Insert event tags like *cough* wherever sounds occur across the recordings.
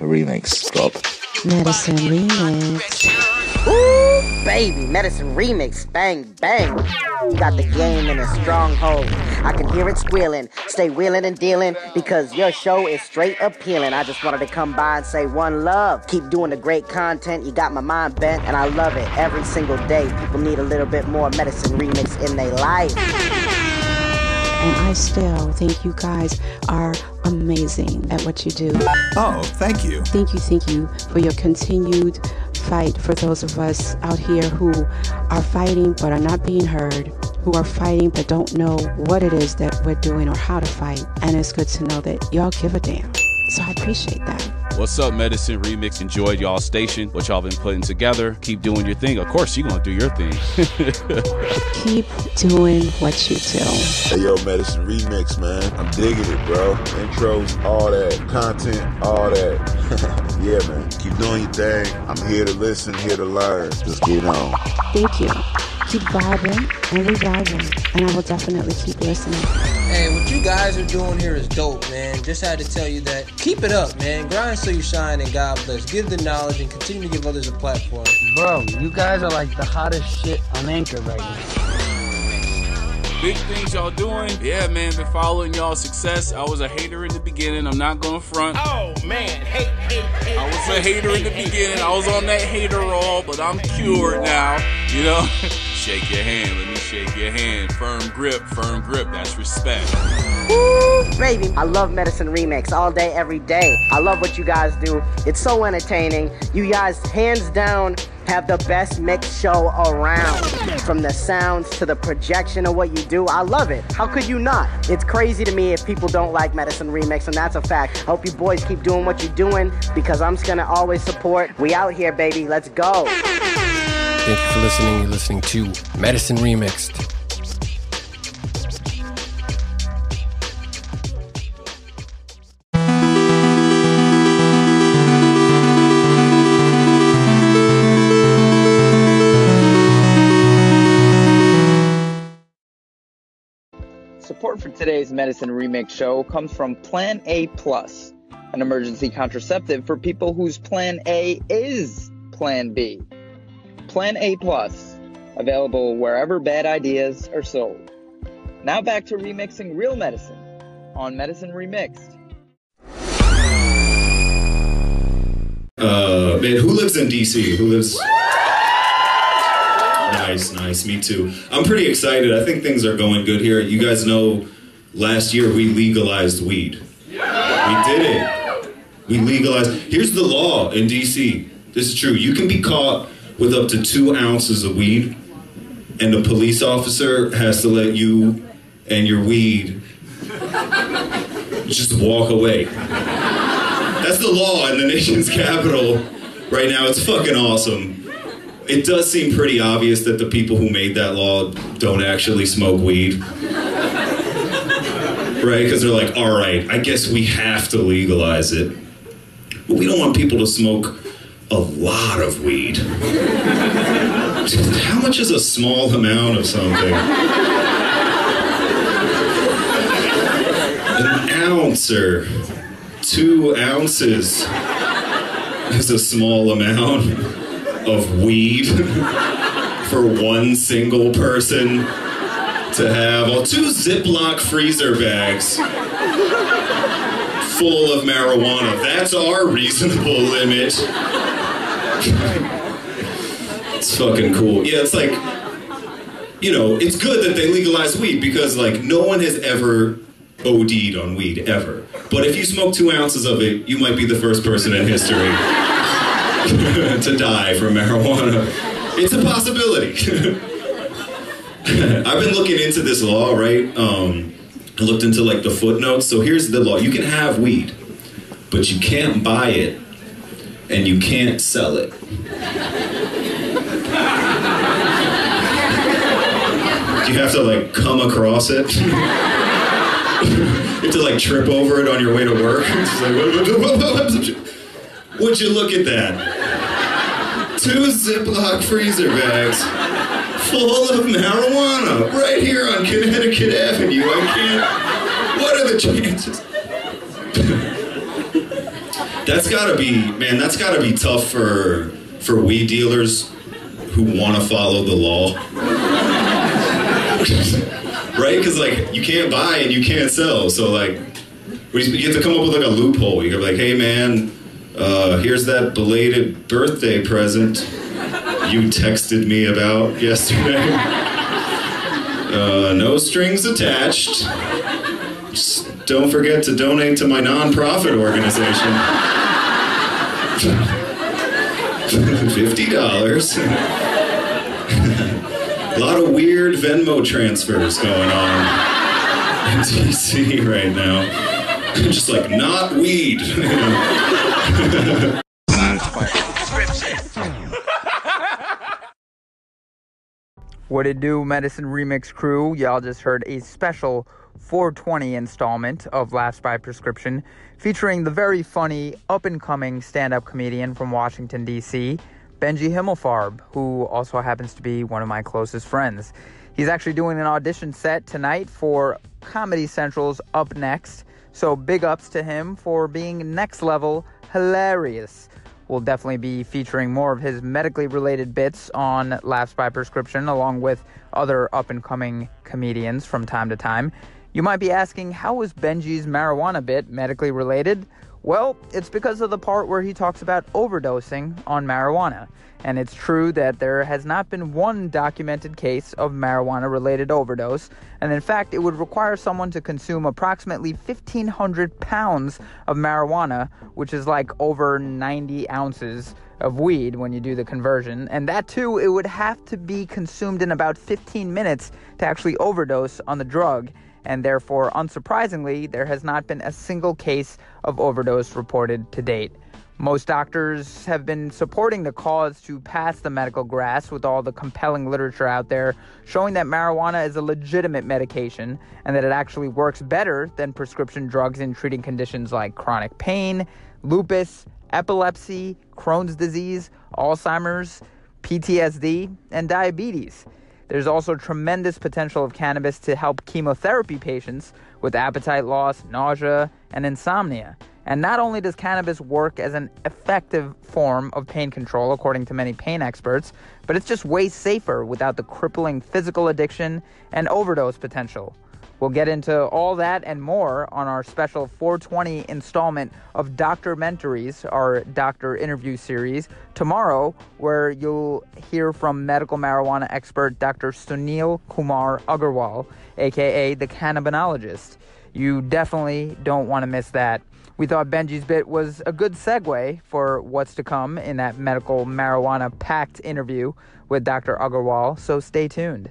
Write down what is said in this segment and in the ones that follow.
remix drop. Medicine Remix. Ooh, baby, medicine remix, bang, bang. You got the game in a stronghold. I can hear it squealing. Stay wheeling and dealing because your show is straight appealing. I just wanted to come by and say one love. Keep doing the great content. You got my mind bent, and I love it every single day. People need a little bit more medicine remix in their life. And I still think you guys are amazing at what you do. Oh, thank you. Thank you, thank you for your continued fight for those of us out here who are fighting but are not being heard, who are fighting but don't know what it is that we're doing or how to fight. And it's good to know that y'all give a damn. So I appreciate that. What's up, Medicine Remix? Enjoyed y'all station, what y'all been putting together. Keep doing your thing. Of course, you gonna do your thing. *laughs* Keep doing what you do. Hey yo, Medicine Remix, man. I'm digging it, bro. Intros, all that. Content, all that. *laughs* yeah, man. Keep doing your thing. I'm here to listen, here to learn. Just get on. Thank you. Keep vibing and reviving, and I will definitely keep listening. Hey, what you guys are doing here is dope, man. Just had to tell you that. Keep it up, man. Grind so you shine, and God bless. Give the knowledge and continue to give others a platform. Bro, you guys are like the hottest shit on Anchor right now. Big things y'all doing. Yeah, man, been following y'all success. I was a hater in the beginning. I'm not gonna front. Oh man, hate, hate, hate. I was a hater in the beginning. I was on that hater roll, but I'm cured now. You know? *laughs* shake your hand. Let me shake your hand. Firm grip, firm grip. That's respect. Woo, baby. I love Medicine Remix all day, every day. I love what you guys do. It's so entertaining. You guys, hands down, have the best mix show around. From the sounds to the projection of what you do, I love it. How could you not? It's crazy to me if people don't like Medicine Remix, and that's a fact. Hope you boys keep doing what you're doing because I'm just gonna always support. We out here, baby. Let's go. Thank you for listening. You're listening to Medicine Remixed. Support for today's Medicine Remix show comes from Plan A Plus, an emergency contraceptive for people whose Plan A is Plan B. Plan A Plus, available wherever bad ideas are sold. Now back to remixing real medicine on Medicine Remixed. Uh, man, who lives in DC? Who lives? Nice, nice. Me too. I'm pretty excited. I think things are going good here. You guys know, last year we legalized weed. We did it. We legalized. Here's the law in DC. This is true. You can be caught with up to two ounces of weed, and the police officer has to let you and your weed just walk away. That's the law in the nation's *laughs* capital right now. It's fucking awesome. It does seem pretty obvious that the people who made that law don't actually smoke weed. Right? Because they're like, all right, I guess we have to legalize it. But we don't want people to smoke a lot of weed. How much is a small amount of something? An ounce or two ounces is a small amount of weed for one single person to have. Well, two Ziploc freezer bags full of marijuana. That's our reasonable limit. *laughs* it's fucking cool. Yeah, it's like, you know, it's good that they legalize weed because, like, no one has ever OD'd on weed, ever. But if you smoke two ounces of it, you might be the first person in history *laughs* to die from marijuana. It's a possibility. *laughs* I've been looking into this law, right? Um, I looked into like the footnotes. So here's the law: you can have weed, but you can't buy it, and you can't sell it. You have to like come across it. *laughs* you have to like trip over it on your way to work. Would you look at that? Two Ziploc freezer bags full of marijuana right here on Connecticut Avenue. I can't. What are the chances? That's gotta be, man. That's gotta be tough for for weed dealers who want to follow the law, *laughs* right? Because like you can't buy and you can't sell, so like you have to come up with like a loophole. You gotta be like, hey man, uh, here's that belated birthday present you texted me about yesterday. *laughs* Uh, no strings attached. Just don't forget to donate to my nonprofit organization. Fifty dollars. A *laughs* lot of weird Venmo transfers going on in DC right now. *laughs* Just like not weed. *laughs* What it do, Medicine Remix crew? Y'all just heard a special 420 installment of Laughs by Prescription featuring the very funny, up and coming stand up comedian from Washington, D.C., Benji Himmelfarb, who also happens to be one of my closest friends. He's actually doing an audition set tonight for Comedy Central's Up Next, so big ups to him for being next level hilarious. We'll definitely be featuring more of his medically related bits on Laughs by Prescription, along with other up and coming comedians from time to time. You might be asking, how is Benji's marijuana bit medically related? Well, it's because of the part where he talks about overdosing on marijuana. And it's true that there has not been one documented case of marijuana related overdose. And in fact, it would require someone to consume approximately 1,500 pounds of marijuana, which is like over 90 ounces of weed when you do the conversion. And that too, it would have to be consumed in about 15 minutes to actually overdose on the drug and therefore, unsurprisingly, there has not been a single case of overdose reported to date. Most doctors have been supporting the cause to pass the medical grass with all the compelling literature out there showing that marijuana is a legitimate medication and that it actually works better than prescription drugs in treating conditions like chronic pain, lupus, epilepsy, Crohn's disease, Alzheimer's, PTSD, and diabetes. There's also tremendous potential of cannabis to help chemotherapy patients with appetite loss, nausea, and insomnia. And not only does cannabis work as an effective form of pain control, according to many pain experts, but it's just way safer without the crippling physical addiction and overdose potential. We'll get into all that and more on our special 420 installment of Dr. Mentories, our doctor interview series, tomorrow, where you'll hear from medical marijuana expert Dr. Sunil Kumar Agarwal, aka the cannabinologist. You definitely don't want to miss that. We thought Benji's bit was a good segue for what's to come in that medical marijuana packed interview with Dr. Agarwal, so stay tuned.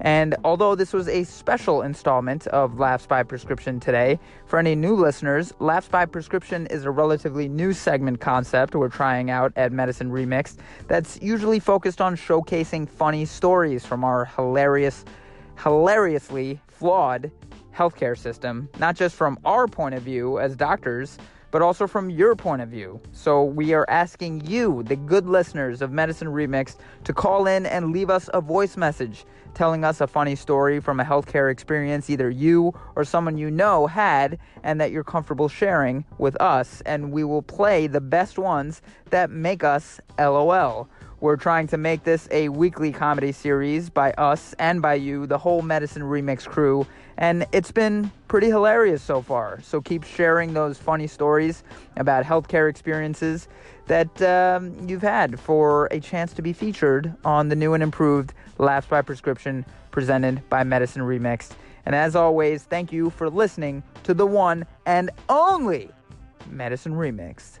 And although this was a special installment of Laughs by Prescription today, for any new listeners, Laughs by Prescription is a relatively new segment concept we're trying out at Medicine Remixed that's usually focused on showcasing funny stories from our hilarious, hilariously flawed healthcare system, not just from our point of view as doctors, but also from your point of view. So we are asking you, the good listeners of Medicine Remix, to call in and leave us a voice message telling us a funny story from a healthcare experience either you or someone you know had and that you're comfortable sharing with us. And we will play the best ones that make us LOL. We're trying to make this a weekly comedy series by us and by you, the whole Medicine Remix crew, and it's been pretty hilarious so far. So keep sharing those funny stories about healthcare experiences that um, you've had for a chance to be featured on the new and improved Laughs by Prescription presented by Medicine Remixed. And as always, thank you for listening to the one and only Medicine Remixed.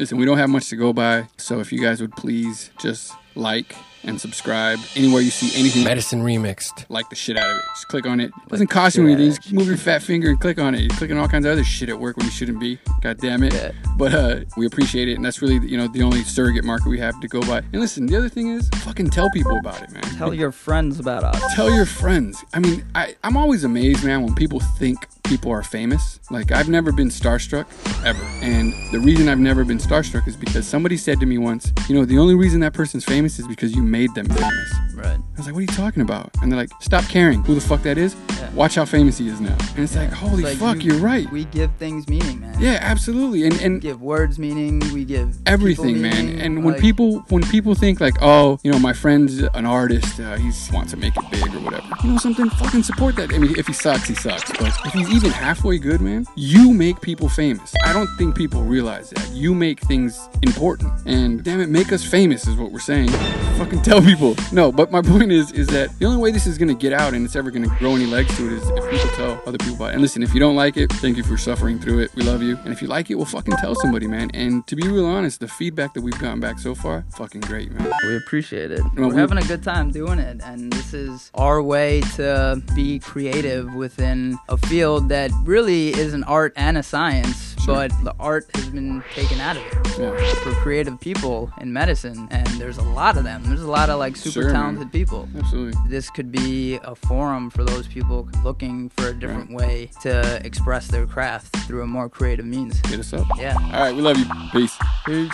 Listen, we don't have much to go by, so if you guys would please just like and subscribe anywhere you see anything. Medicine Remixed. Like the shit out of it. Just click on it. It doesn't cost you anything. Just move your fat finger and click on it. You're clicking all kinds of other shit at work when you shouldn't be. God damn it. Yeah. But uh, we appreciate it, and that's really you know the only surrogate marker we have to go by. And listen, the other thing is fucking tell people about it, man. Tell your friends about us. Tell your friends. I mean, I, I'm always amazed, man, when people think people are famous. Like I've never been starstruck ever. And the reason I've never been starstruck is because somebody said to me once, you know, the only reason that person's famous is because you made them famous. Right. I was like, what are you talking about? And they're like, stop caring who the fuck that is. Watch how famous he is now. And it's like, holy It's like fuck, you- you're right. We give things meaning, man. Yeah, absolutely. And and We give words meaning. We give everything, man. meaning, And when like- people when people think like, oh, you know, my friend's an artist, uh, he wants to make it big or whatever. You know something? Fucking support that. I mean, if he sucks, he sucks. But if he's even halfway good, man, you make people famous. I don't think people realize that. You make things important. And damn it, make us famous is what we're saying. *laughs* Fucking tell people. No, but my point is, is that the only way this is gonna get out and it's ever gonna grow any legs to it is if people tell other people about it. And listen, if you don't like it, thank you for suffering through it. We love you. And if you like it, well, fucking tell somebody, man. And to be real honest, the feedback that we've gotten back so far, fucking great, man. We appreciate it. We're we- having a good time doing it, and this is our way to be creative within a field that really is an art and a science, but the art has been taken out of it for creative people in medicine, and there's a lot of them. There's a lot of like super Sure, man. Talented people. Absolutely. This could be a forum for those people looking for a different way to express their craft through a more creative means. Hit us up. Yeah. All right, we love you. Peace. Peace.